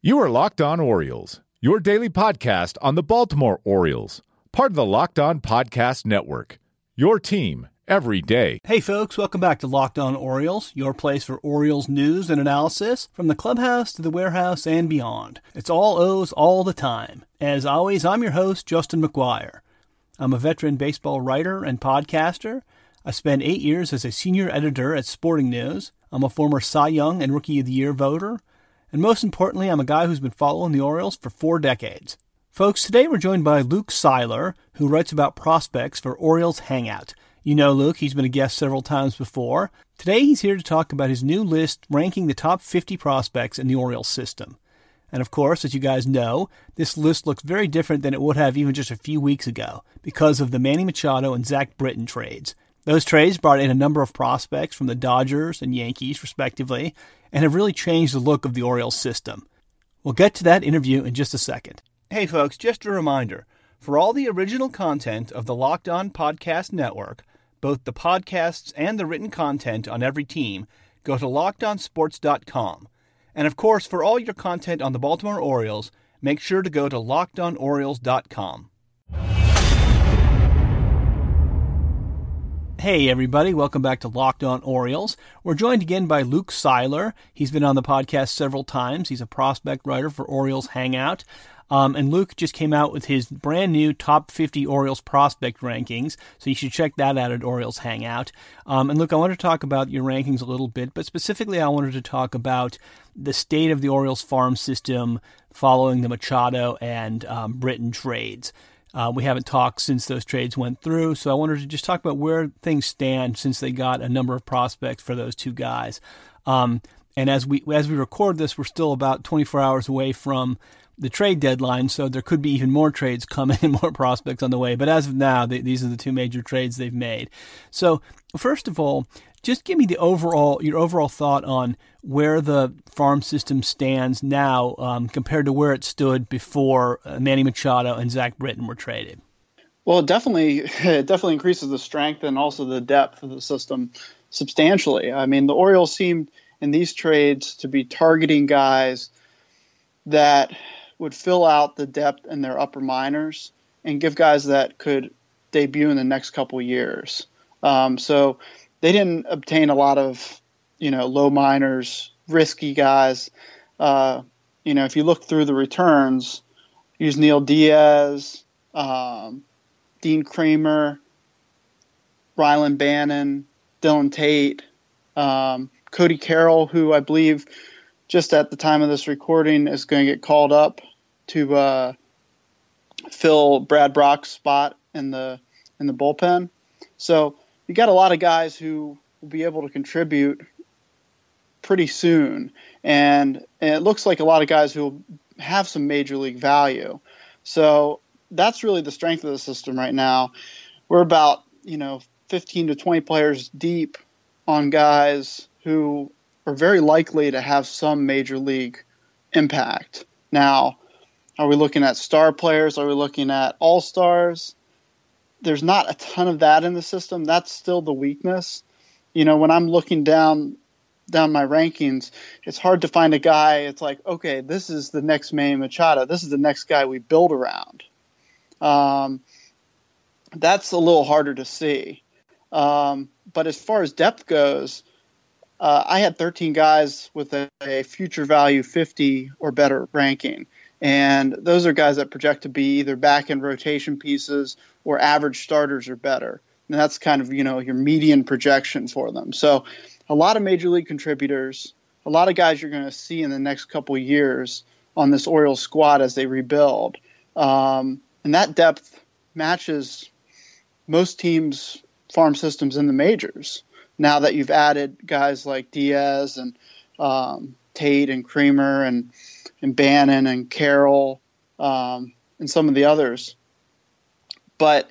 You are Locked On Orioles, your daily podcast on the Baltimore Orioles, part of the Locked On Podcast Network. Your team every day. Hey folks, welcome back to Locked On Orioles, your place for Orioles news and analysis from the clubhouse to the warehouse and beyond. It's all O's all the time. As always, I'm your host, Justin McGuire. I'm a veteran baseball writer and podcaster. I spent eight years as a senior editor at Sporting News. I'm a former Cy Young and Rookie of the Year voter. And most importantly, I'm a guy who's been following the Orioles for four decades. Folks, today we're joined by Luke Seiler, who writes about prospects for Orioles Hangout. You know Luke, he's been a guest several times before. Today he's here to talk about his new list ranking the top 50 prospects in the Orioles system. And of course, as you guys know, this list looks very different than it would have even just a few weeks ago because of the Manny Machado and Zach Britton trades. Those trades brought in a number of prospects from the Dodgers and Yankees, respectively, and have really changed the look of the Orioles system. We'll get to that interview in just a second. Hey, folks, just a reminder for all the original content of the Locked On Podcast Network, both the podcasts and the written content on every team, go to lockedonsports.com. And of course, for all your content on the Baltimore Orioles, make sure to go to lockedonorioles.com. Hey, everybody, welcome back to Locked On Orioles. We're joined again by Luke Seiler. He's been on the podcast several times. He's a prospect writer for Orioles Hangout. Um, and Luke just came out with his brand new top 50 Orioles prospect rankings, so you should check that out at Orioles Hangout. Um, and Luke, I want to talk about your rankings a little bit, but specifically, I wanted to talk about the state of the Orioles farm system following the Machado and um, Britton trades. Uh, we haven't talked since those trades went through, so I wanted to just talk about where things stand since they got a number of prospects for those two guys. Um, and as we as we record this, we're still about 24 hours away from the trade deadline, so there could be even more trades coming and more prospects on the way. But as of now, they, these are the two major trades they've made. So first of all, just give me the overall your overall thought on where the farm system stands now um, compared to where it stood before uh, Manny Machado and Zach Britton were traded. Well, it definitely it definitely increases the strength and also the depth of the system substantially. I mean, the Orioles seem in these trades to be targeting guys that would fill out the depth in their upper minors and give guys that could debut in the next couple years. Um, so they didn't obtain a lot of you know low minors, risky guys. Uh, you know, if you look through the returns, Yusniel Diaz, um, Dean Kremer, Rylan Bannon, Dillon Tate, um, Cody Carroll, who I believe just at the time of this recording is going to get called up to uh, fill Brad Brach's spot in the in the bullpen. So you got a lot of guys who will be able to contribute pretty soon, and, and it looks like a lot of guys who will have some major league value. So that's really the strength of the system right now. We're about you know 15 to 20 players deep on guys who are very likely to have some major league impact. Now, are we looking at star players? Are we looking at all stars? There's not a ton of that in the system. That's still the weakness. You know, when I'm looking down down my rankings, it's hard to find a guy. It's like, okay, this is the next Manny Machado. This is the next guy we build around. Um, that's a little harder to see. Um, but as far as depth goes, uh, I had 13 guys with a, a, future value 50 or better ranking. And those are guys that project to be either back in rotation pieces or average starters or better. And that's kind of, you know, your median projection for them. So a lot of major league contributors, a lot of guys you're going to see in the next couple years on this Orioles squad as they rebuild. Um, and that depth matches most teams' farm systems in the majors. Now that you've added guys like Diaz and um, Tate and Kremer and and Bannon and Carroll um, and some of the others. But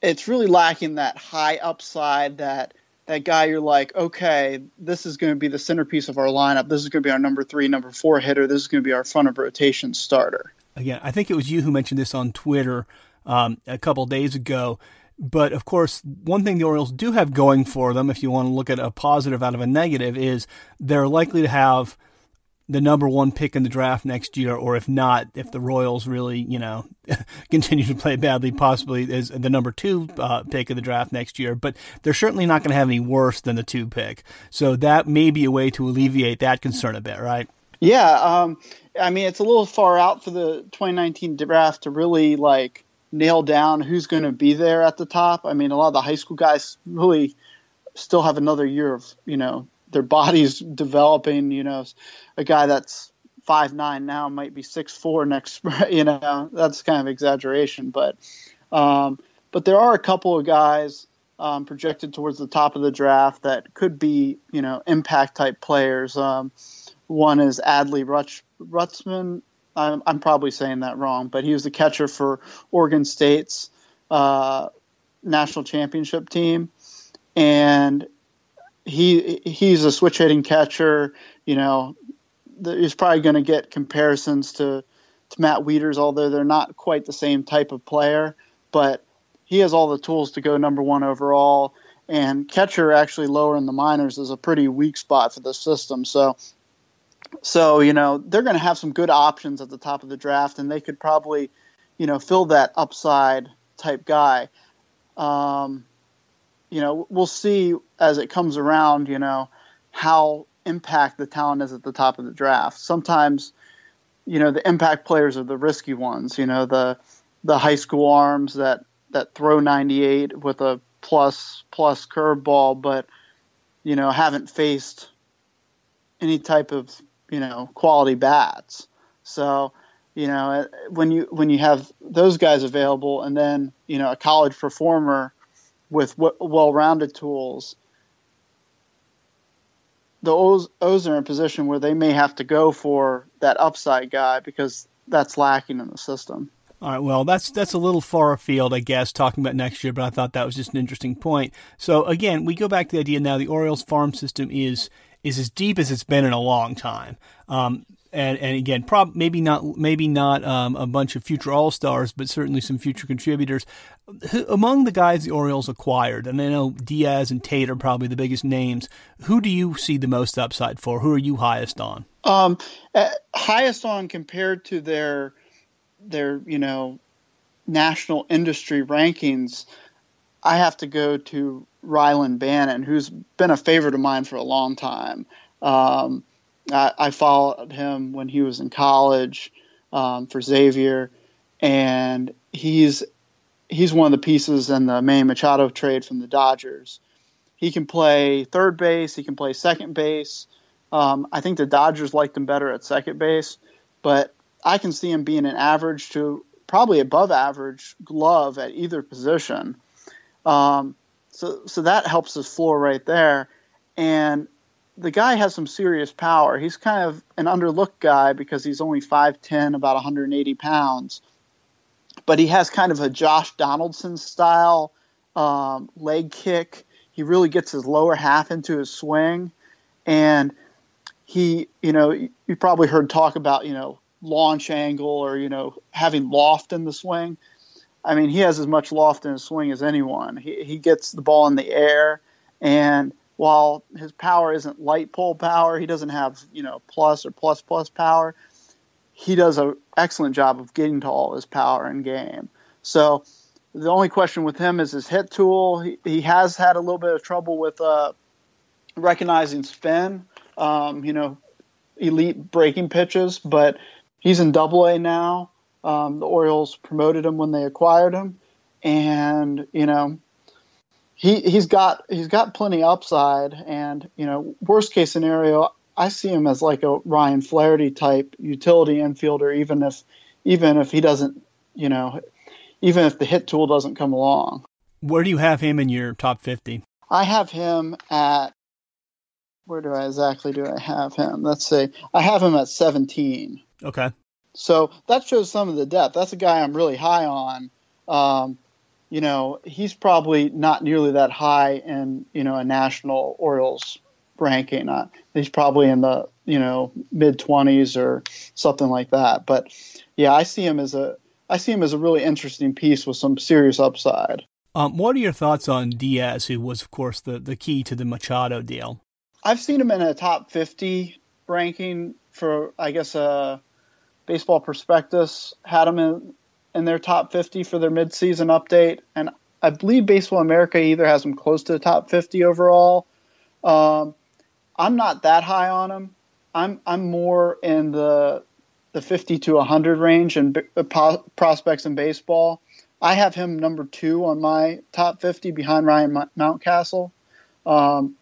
it's really lacking that high upside, that that guy you're like, okay, this is going to be the centerpiece of our lineup. This is going to be our number three, number four hitter. This is going to be our front of rotation starter. Again, I think it was you who mentioned this on Twitter um, a couple days ago. But of course, one thing the Orioles do have going for them, if you want to look at a positive out of a negative, is they're likely to have the number one pick in the draft next year, or if not, if the Royals really, you know, continue to play badly, possibly as the number two uh, pick of the draft next year. But they're certainly not going to have any worse than the two pick. So that may be a way to alleviate that concern a bit, right? Yeah. Um, I mean, it's a little far out for the 2019 draft to really like nail down who's going to be there at the top. I mean, a lot of the high school guys really still have another year of, you know, their bodies developing. You know, a guy that's five nine now might be six four next. You know, that's kind of exaggeration, but um, but there are a couple of guys um, projected towards the top of the draft that could be you know impact type players. Um, one is Adley Rutsch, Rutschman. I'm, I'm, probably saying that wrong, but he was the catcher for Oregon State's uh, national championship team, and he he's a switch hitting catcher. You know, he's probably going to get comparisons to to Matt Wieters, although they're not quite the same type of player. But he has all the tools to go number one overall. And catcher actually lower in the minors is a pretty weak spot for the system. So, so you know they're going to have some good options at the top of the draft, and they could probably, you know, fill that upside type guy. Um, you know, we'll see as it comes around, you know, how impact the talent is at the top of the draft. Sometimes, you know, the impact players are the risky ones, you know, the the high school arms that that throw 98 with a plus plus curveball but you know haven't faced any type of, you know, quality bats. So, you know, when you when you have those guys available and then, you know, a college performer with well-rounded tools, the O's, are in a position where they may have to go for that upside guy because that's lacking in the system. All right. Well, that's that's a little far afield, I guess, talking about next year. But I thought that was just an interesting point. So again, we go back to the idea now. The Orioles farm system is is as deep as it's been in a long time. Um, and and again, prob maybe not maybe not um, a bunch of future All Stars, but certainly some future contributors. Among the guys the Orioles acquired, and I know Diaz and Tate are probably the biggest names. Who do you see the most upside for? Who are you highest on? Um, uh, highest on compared to their their you know national industry rankings. I have to go to Rylan Bannon, who's been a favorite of mine for a long time. Um, I, I followed him when he was in college um, for Xavier, and he's he's one of the pieces in the Manny Machado trade from the Dodgers. He can play third base. He can play second base. Um, I think the Dodgers liked him better at second base, but I can see him being an average to probably above average glove at either position. Um, so, so that helps his floor right there. And the guy has some serious power. He's kind of an underlooked guy because he's only 5'10, about 180 pounds. But he has kind of a Josh Donaldson style um, leg kick. He really gets his lower half into his swing. And he, you know, you probably heard talk about, you know, launch angle or, you know, having loft in the swing. I mean, he has as much loft in his swing as anyone. He, he gets the ball in the air and while his power isn't light pole power, he doesn't have you know plus or plus plus power. He does an excellent job of getting to all his power in game. So the only question with him is his hit tool. He, he has had a little bit of trouble with uh, recognizing spin. Um, you know, elite breaking pitches, but he's in Double A now. Um, the Orioles promoted him when they acquired him, and you know he he's got he's got plenty upside, and you know, worst case scenario, I see him as like a Ryan Flaherty type utility infielder, even if even if he doesn't, you know, even if the hit tool doesn't come along. Where do you have him in your top fifty? I have him at where do I exactly do I have him? Let's see. I have him at 17. Okay. So that shows some of the depth. That's a guy I'm really high on. Um, you know, he's probably not nearly that high in, you know, a national Orioles ranking. Uh, he's probably in the, you know, mid 20s or something like that. But yeah, I see him as a I see him as a really interesting piece with some serious upside. Um, what are your thoughts on Diaz, who was, of course, the, the key to the Machado deal? I've seen him in a top 50 ranking for I guess uh, Baseball Prospectus had him in in their top 50 for their midseason update, and I believe Baseball America either has him close to the top 50 overall. Um, I'm not that high on him. I'm I'm more in the the 50 to 100 range in uh, prospects in baseball. I have him number two on my top 50 behind Ryan Mountcastle. Um,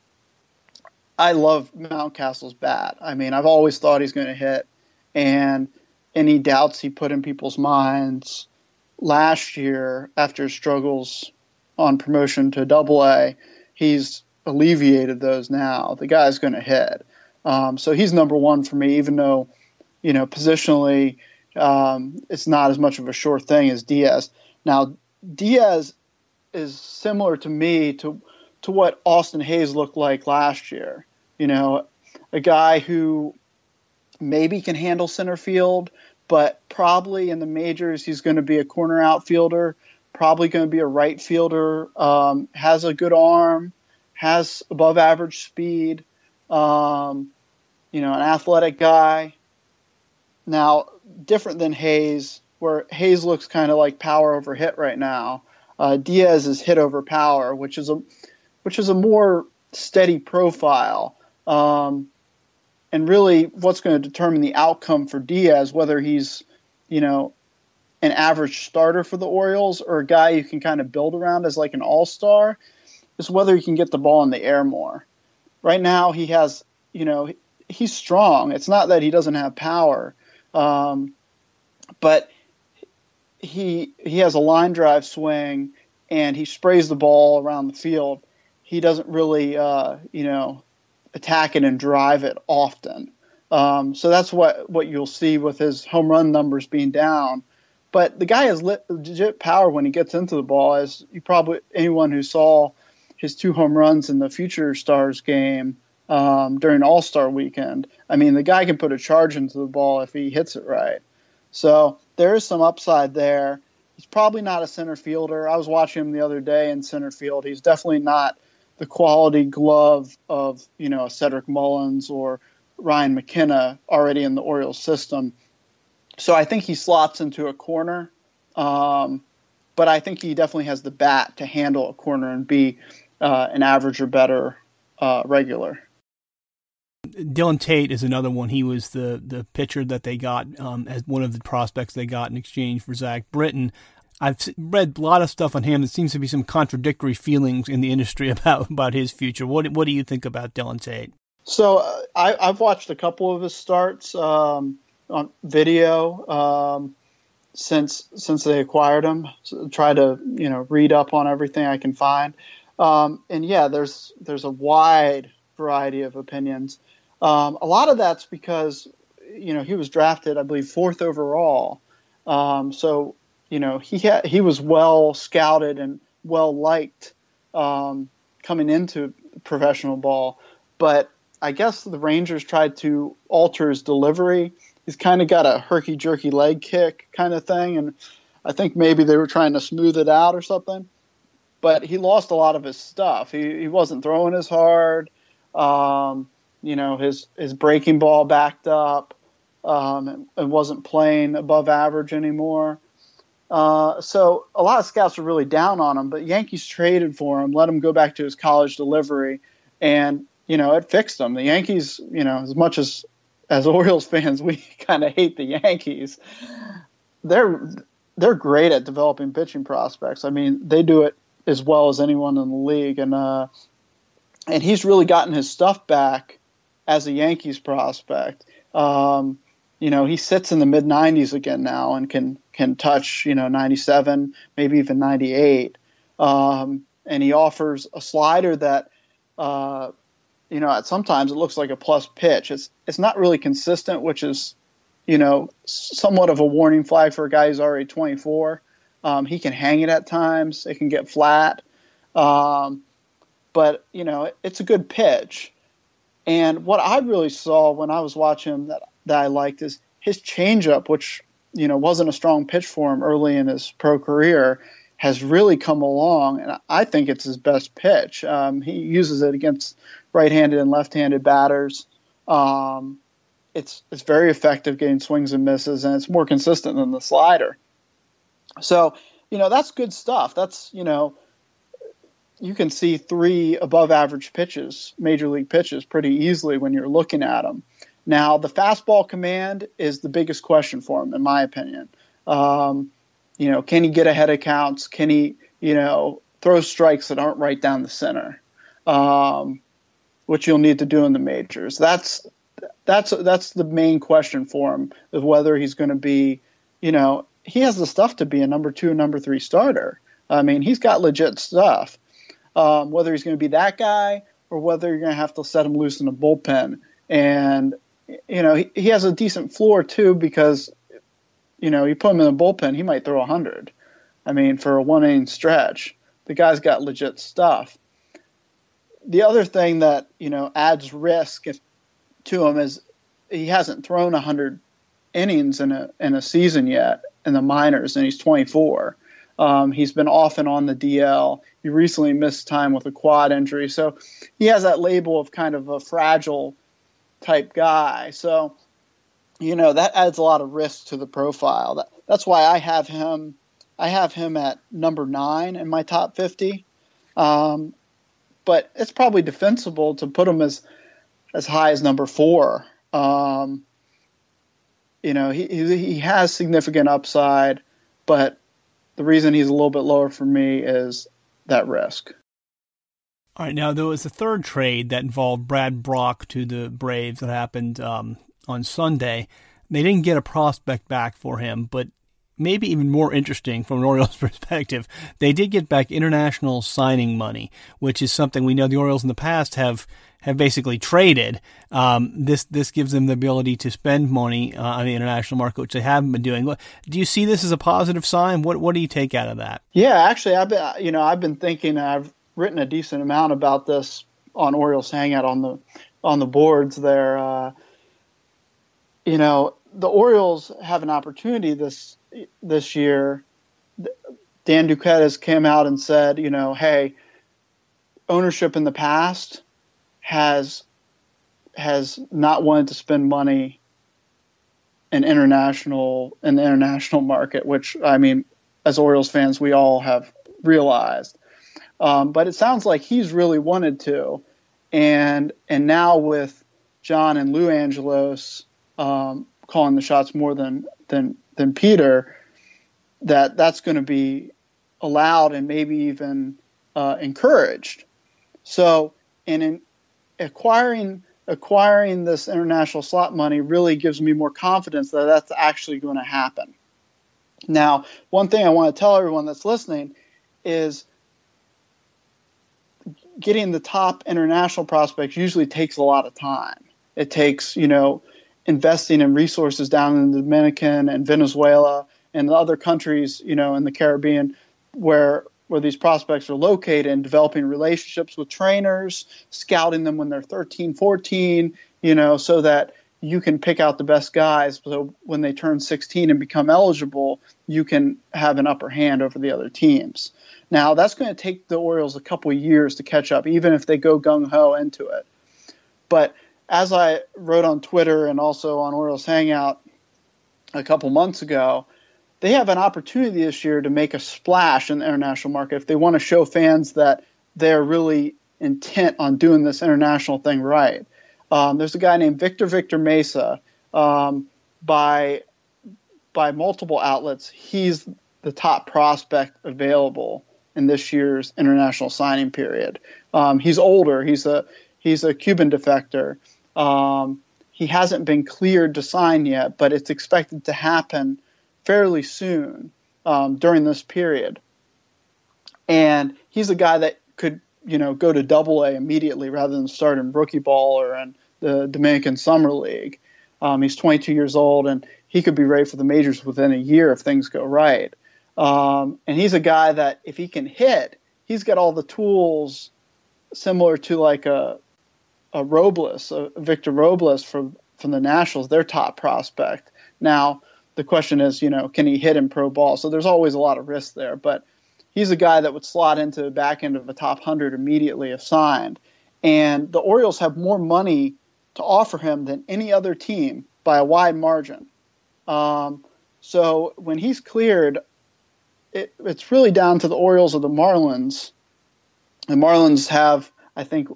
I love Mountcastle's bat. I mean, I've always thought he's going to hit, and any doubts he put in people's minds last year after struggles on promotion to Double A, he's alleviated those now. The guy's going to hit, um, so he's number one for me. Even though, you know, positionally, um, it's not as much of a sure thing as Diaz. Now, Diaz is similar to me to to what Austin Hays looked like last year. You know, a guy who maybe can handle center field, but probably in the majors he's going to be a corner outfielder, probably going to be a right fielder, um, has a good arm, has above average speed, um, you know, an athletic guy. Now, different than Hays, where Hays looks kind of like power over hit right now. Uh, Diaz is hit over power, which is a which is a more steady profile. Um, and really, what's going to determine the outcome for Diaz, whether he's, you know, an average starter for the Orioles or a guy you can kind of build around as like an all star, is whether he can get the ball in the air more. Right now, he has, you know, he's strong. It's not that he doesn't have power, um, but he he has a line drive swing and he sprays the ball around the field. He doesn't really, uh, you know, attack it and drive it often. Um, so that's what what you'll see with his home run numbers being down. But the guy has legit power when he gets into the ball, as you probably anyone who saw his two home runs in the Future Stars game um, during All Star Weekend. I mean, the guy can put a charge into the ball if he hits it right. So there is some upside there. He's probably not a center fielder. I was watching him the other day in center field. He's definitely not the quality glove of you know Cedric Mullins or Ryan McKenna already in the Orioles system. So I think he slots into a corner, um, but I think he definitely has the bat to handle a corner and be uh, an average or better uh, regular. Dillon Tate is another one. He was the the pitcher that they got um, as one of the prospects they got in exchange for Zach Britton. I've read a lot of stuff on him. There seems to be some contradictory feelings in the industry about about his future. What what do you think about Dillon Tate? So uh, I, have watched a couple of his starts um, on video um, since since they acquired him. So try to you know read up on everything I can find, um, and yeah, there's there's a wide variety of opinions. Um, a lot of that's because you know he was drafted, I believe, fourth overall. Um, so you know he had, he was well scouted and well liked um, coming into professional ball, but I guess the Rangers tried to alter his delivery. He's kind of got a herky jerky leg kick kind of thing, and I think maybe they were trying to smooth it out or something. But he lost a lot of his stuff. He, he wasn't throwing as hard. Um, you know, his his breaking ball backed up um, and wasn't playing above average anymore. Uh, so a lot of scouts were really down on him, but Yankees traded for him, let him go back to his college delivery, and you know it fixed him. The Yankees, you know, as much as as Orioles fans, we kind of hate the Yankees. They're they're great at developing pitching prospects. I mean, they do it as well as anyone in the league, and uh, and he's really gotten his stuff back as a Yankees prospect. Um, you know, he sits in the mid 90s again now and can can touch, you know, 97, maybe even 98. Um, and he offers a slider that, uh, you know, at sometimes it looks like a plus pitch. It's it's not really consistent, which is, you know, somewhat of a warning flag for a guy who's already 24. Um, he can hang it at times. It can get flat. Um, but you know, it's a good pitch. And what I really saw when I was watching that, that I liked is his changeup, which you know wasn't a strong pitch for him early in his pro career, has really come along, and I think it's his best pitch. Um, he uses it against right-handed and left-handed batters, um, it's it's very effective getting swings and misses, and it's more consistent than the slider. So, you know, that's good stuff. That's you know, you can see three above average pitches, major league pitches, pretty easily when you're looking at them. Now, the fastball command is the biggest question for him, in my opinion. Um, you know, can he get ahead of counts? Can he, you know, throw strikes that aren't right down the center? Um, which you'll need to do in the majors. That's that's that's the main question for him of whether he's going to be, you know, he has the stuff to be a number two, number three starter. I mean, he's got legit stuff. Um, whether he's going to be that guy or whether you're going to have to set him loose in the bullpen, and you know, he, he has a decent floor too because, you know, you put him in the bullpen, he might throw hundred. I mean, for a one inning stretch, the guy's got legit stuff. The other thing that you know adds risk if to him is he hasn't thrown 100 innings in a in a season yet in the minors, and he's 24. Um, he's been off and on the DL. He recently missed time with a quad injury, so he has that label of kind of a fragile type guy. So, you know, that adds a lot of risk to the profile. That, that's why I have him. I have him at number nine in my top 50. Um, but it's probably defensible to put him as as high as number four. Um, you know, he, he has significant upside, but the reason he's a little bit lower for me is that risk. All right, now there was a third trade that involved Brad Brach to the Braves that happened um, on Sunday. They didn't get a prospect back for him, but maybe even more interesting from an Orioles perspective, they did get back international signing money, which is something we know the Orioles in the past have have basically traded. Um, this this gives them the ability to spend money uh, on the international market, which they haven't been doing. Do you see this as a positive sign? What what do you take out of that? Yeah, actually, I've been you know I've been thinking I've written a decent amount about this on Orioles Hangout on the on the boards there. Uh, you know, the Orioles have an opportunity this this year. Dan Duquette has came out and said, you know, hey, ownership in the past has has not wanted to spend money in international in the international market, which I mean, as Orioles fans, we all have realized. Um, but it sounds like he's really wanted to, and and now with John and Lou Angelos um, calling the shots more than than than Peter, that that's going to be allowed and maybe even uh, encouraged. So, and in acquiring acquiring this international slot money really gives me more confidence that that's actually going to happen. Now, one thing I want to tell everyone that's listening is getting the top international prospects usually takes a lot of time. It takes, you know, investing in resources down in the Dominican and Venezuela and other countries, you know, in the Caribbean where where these prospects are located and developing relationships with trainers, scouting them when they're 13, 14, you know, so that you can pick out the best guys. So when they turn 16 and become eligible, you can have an upper hand over the other teams. Now, that's going to take the Orioles a couple years to catch up, even if they go gung ho into it. But as I wrote on Twitter and also on Orioles Hangout a couple months ago, they have an opportunity this year to make a splash in the international market if they want to show fans that they're really intent on doing this international thing right. Um, there's a guy named Victor Victor Mesa. Um, by by multiple outlets, he's the top prospect available in this year's international signing period. Um, he's older. He's a he's a Cuban defector. Um, he hasn't been cleared to sign yet, but it's expected to happen fairly soon um, during this period. And he's a guy that could you know go to Double A immediately rather than start in rookie ball or in the Dominican Summer League. Um, he's 22 years old and he could be ready for the majors within a year if things go right. Um, and he's a guy that if he can hit, he's got all the tools similar to like a a Robles, a Victor Robles from from the Nationals, their top prospect. Now the question is, you know, can he hit in pro ball? So there's always a lot of risk there, but he's a guy that would slot into the back end of a top hundred immediately if signed. And the Orioles have more money to offer him than any other team by a wide margin. Um, so when he's cleared, it, it's really down to the Orioles or the Marlins. The Marlins have, I think,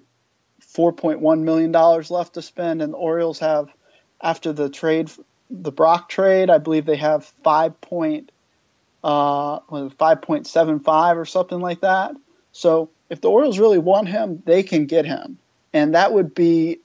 $4.1 million left to spend, and the Orioles have, after the trade, the Brach trade, I believe they have 5. Point, uh, 5.75 or something like that. So if the Orioles really want him, they can get him. And that would be,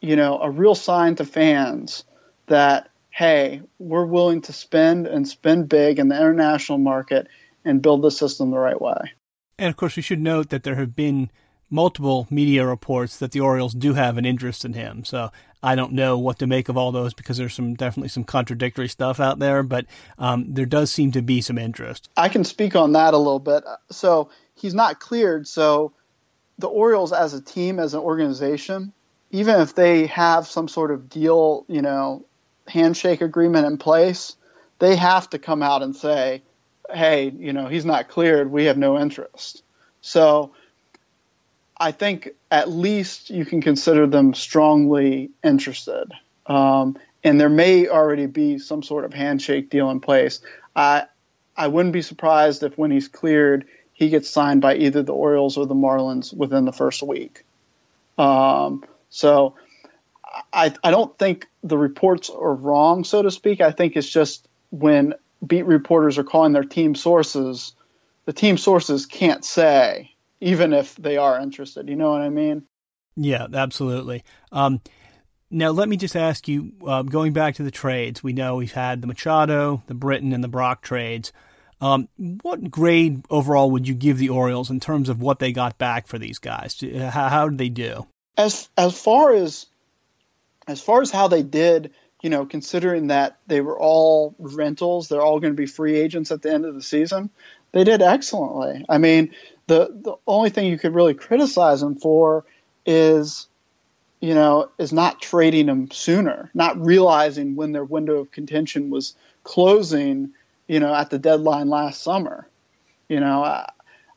you know, a real sign to fans that, hey, we're willing to spend and spend big in the international market and build the system the right way. And of course, we should note that there have been multiple media reports that the Orioles do have an interest in him. So I don't know what to make of all those because there's some definitely some contradictory stuff out there, but um, there does seem to be some interest. I can speak on that a little bit. So he's not cleared. So the Orioles, as a team, as an organization, even if they have some sort of deal, you know, handshake agreement in place, they have to come out and say, "Hey, you know, he's not cleared. We have no interest." So I think at least you can consider them strongly interested. Um, and there may already be some sort of handshake deal in place. I I wouldn't be surprised if when he's cleared, he gets signed by either the Orioles or the Marlins within the first week. Um, so I I don't think the reports are wrong, so to speak. I think it's just when beat reporters are calling their team sources, the team sources can't say even if they are interested. You know what I mean? Yeah, absolutely. Um, now, let me just ask you uh, going back to the trades, we know we've had the Machado, the Britton, and the Brach trades. Um, what grade overall would you give the Orioles in terms of what they got back for these guys? How, how did they do? As as far as as far as how they did, you know, considering that they were all rentals, they're all going to be free agents at the end of the season. They did excellently. I mean, the the only thing you could really criticize them for is you know is not trading them sooner not realizing when their window of contention was closing you know at the deadline last summer. You know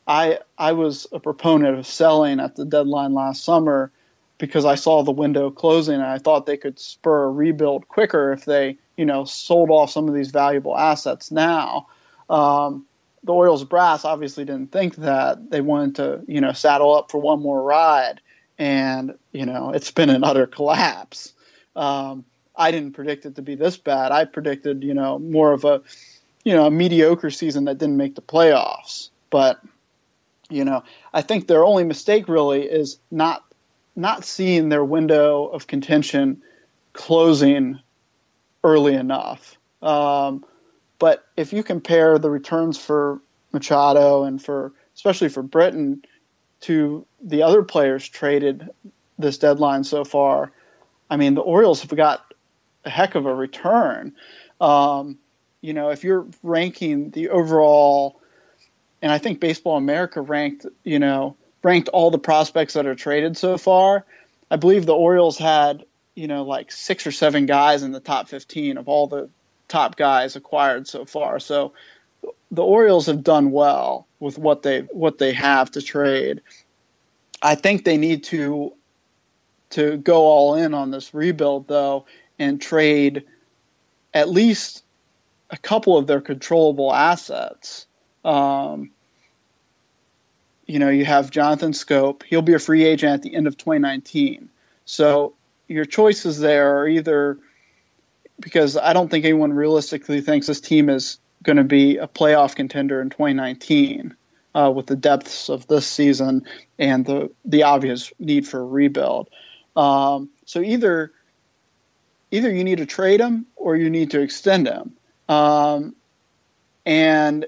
i i was a proponent of selling at the deadline last summer because i saw the window closing and i thought they could spur a rebuild quicker if they you know sold off some of these valuable assets now. Um, the Orioles brass obviously didn't think that. They wanted to, you know, saddle up for one more ride, and you know, it's been an utter collapse. Um, I didn't predict it to be this bad. I predicted, you know, more of a, you know, a mediocre season that didn't make the playoffs. But, you know, I think their only mistake really is not not seeing their window of contention closing early enough. Um, but if you compare the returns for Machado and for especially for Britton to the other players traded this deadline so far, I mean the Orioles have got a heck of a return. Um, you know, if you're ranking the overall, and I think Baseball America ranked, you know, ranked all the prospects that are traded so far. I believe the Orioles had, you know, like six or seven guys in the top 15 of all the top guys acquired so far. So the Orioles have done well with what they what they have to trade. I think they need to to go all in on this rebuild though and trade at least a couple of their controllable assets. Um, you know, you have Jonathan Schoop. He'll be a free agent at the end of 2019. So your choices there are either because I don't think anyone realistically thinks this team is going to be a playoff contender in 2019 uh, with the depths of this season and the the obvious need for a rebuild. Um, so either either you need to trade him or you need to extend him. Um, and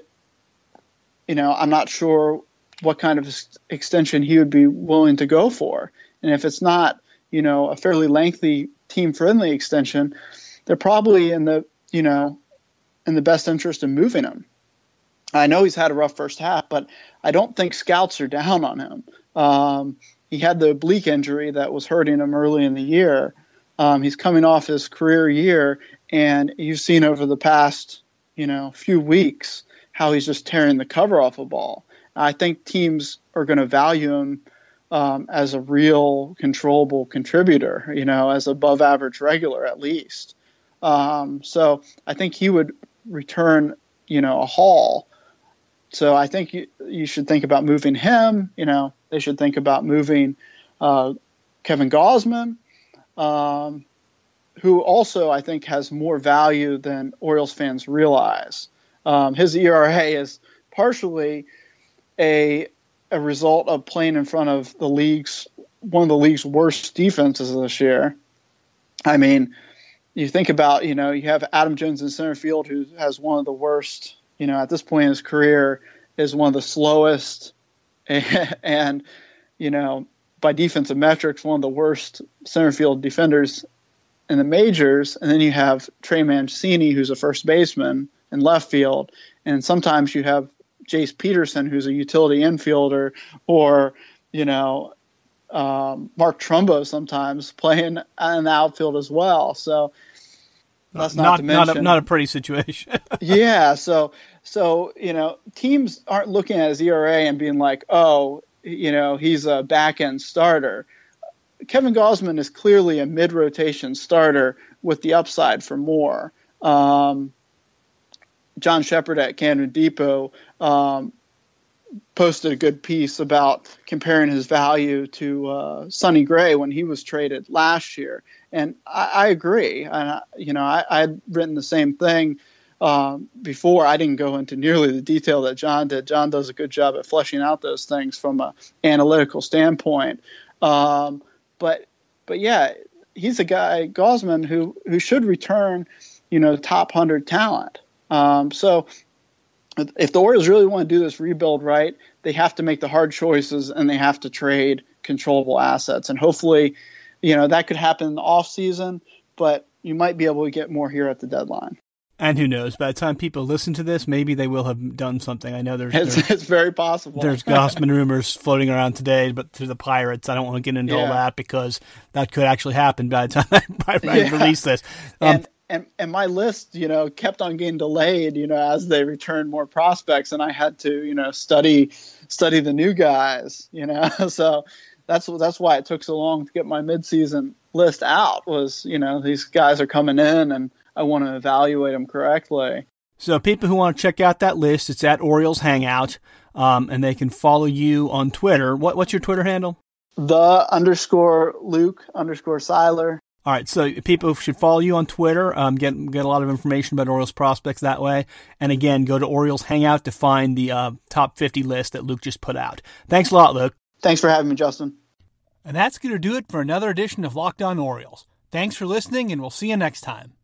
you know, I'm not sure what kind of extension he would be willing to go for. And if it's not, you know, a fairly lengthy team friendly extension, they're probably in the you know in the best interest in moving him. I know he's had a rough first half, but I don't think scouts are down on him. Um, he had the oblique injury that was hurting him early in the year. Um, he's coming off his career year, and you've seen over the past you know few weeks how he's just tearing the cover off a ball. I think teams are going to value him um, as a real controllable contributor, you know, as above average regular at least. Um, so I think he would return, you know, a haul. So I think you, you should think about moving him. You know, they should think about moving uh, Kevin Gausman, um, who also I think has more value than Orioles fans realize. Um, his ERA is partially a a result of playing in front of the league's one of the league's worst defenses this year. I mean, you think about you know you have Adam Jones in center field who has one of the worst you know at this point in his career is one of the slowest and, and you know by defensive metrics one of the worst center field defenders in the majors and then you have Trey Mancini who's a first baseman in left field and sometimes you have Jace Peterson, who's a utility infielder, or you know um, Mark Trumbo sometimes playing in the outfield as well. So that's not not, not, a, not a pretty situation. yeah. So so you know teams aren't looking at his ERA and being like, oh, you know he's a back end starter. Kevin Gausman is clearly a mid rotation starter with the upside for more. Um, John Shepherd at Camden Depot um, posted a good piece about comparing his value to uh, Sonny Gray when he was traded last year, and I, I agree. And I, you know, I, had written the same thing um, before. I didn't go into nearly the detail that John did. John does a good job at fleshing out those things from an analytical standpoint. Um, but but yeah, he's a guy Gausman who who should return, you know, top hundred talent. Um, so if the Orioles really want to do this rebuild right, they have to make the hard choices and they have to trade controllable assets. And hopefully, you know, that could happen in the off season, but you might be able to get more here at the deadline. And who knows? By the time people listen to this, maybe they will have done something. I know there's it's, there's, it's very possible. There's Gausman rumors floating around today, but through the Pirates, I don't want to get into yeah. all that because that could actually happen by the time I, I yeah. release this. Um, and, and and my list, you know, kept on getting delayed, you know, as they returned more prospects, and I had to, you know, study study the new guys, you know, so that's that's why it took so long to get my midseason list out. Was you know these guys are coming in, and I want to evaluate them correctly. So people who want to check out that list, it's at Orioles Hangout, um, and they can follow you on Twitter. What what's your Twitter handle? The underscore Luke underscore Seiler. All right, so people should follow you on Twitter. Um, get get a lot of information about Orioles prospects that way. And again, go to Orioles Hangout to find the uh, top 50 list that Luke just put out. Thanks a lot, Luke. Thanks for having me, Justin. And that's going to do it for another edition of Locked On Orioles. Thanks for listening, and we'll see you next time.